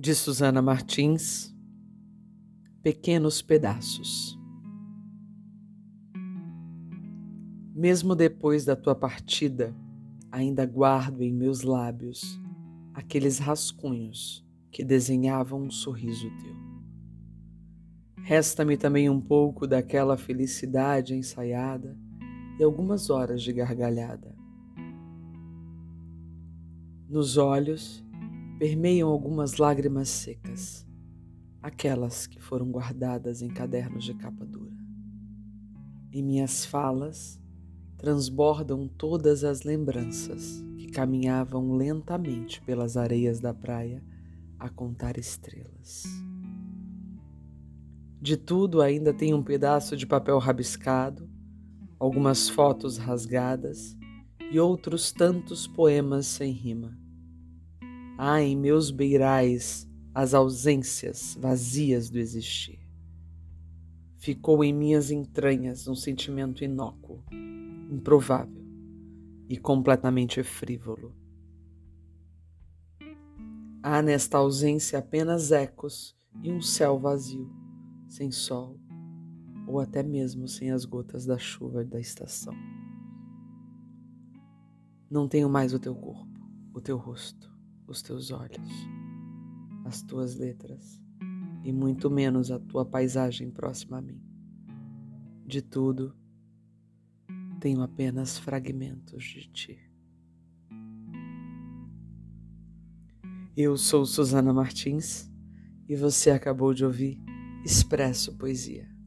de Susana Martins, Pequenos Pedaços. Mesmo depois da tua partida, ainda guardo em meus lábios aqueles rascunhos que desenhavam um sorriso teu. Resta-me também um pouco daquela felicidade ensaiada e algumas horas de gargalhada. Nos olhos, permeiam algumas lágrimas secas, aquelas que foram guardadas em cadernos de capa dura. Em minhas falas transbordam todas as lembranças que caminhavam lentamente pelas areias da praia a contar estrelas. De tudo ainda tem um pedaço de papel rabiscado, algumas fotos rasgadas e outros tantos poemas sem rima Há em meus beirais as ausências vazias do existir. Ficou em minhas entranhas um sentimento inócuo, improvável e completamente frívolo. Há nesta ausência apenas ecos e um céu vazio, sem sol, ou até mesmo sem as gotas da chuva da estação. Não tenho mais o teu corpo, o teu rosto os teus olhos, as tuas letras e muito menos a tua paisagem próxima a mim. De tudo, tenho apenas fragmentos de ti. Eu sou Susana Martins e você acabou de ouvir Expresso Poesia.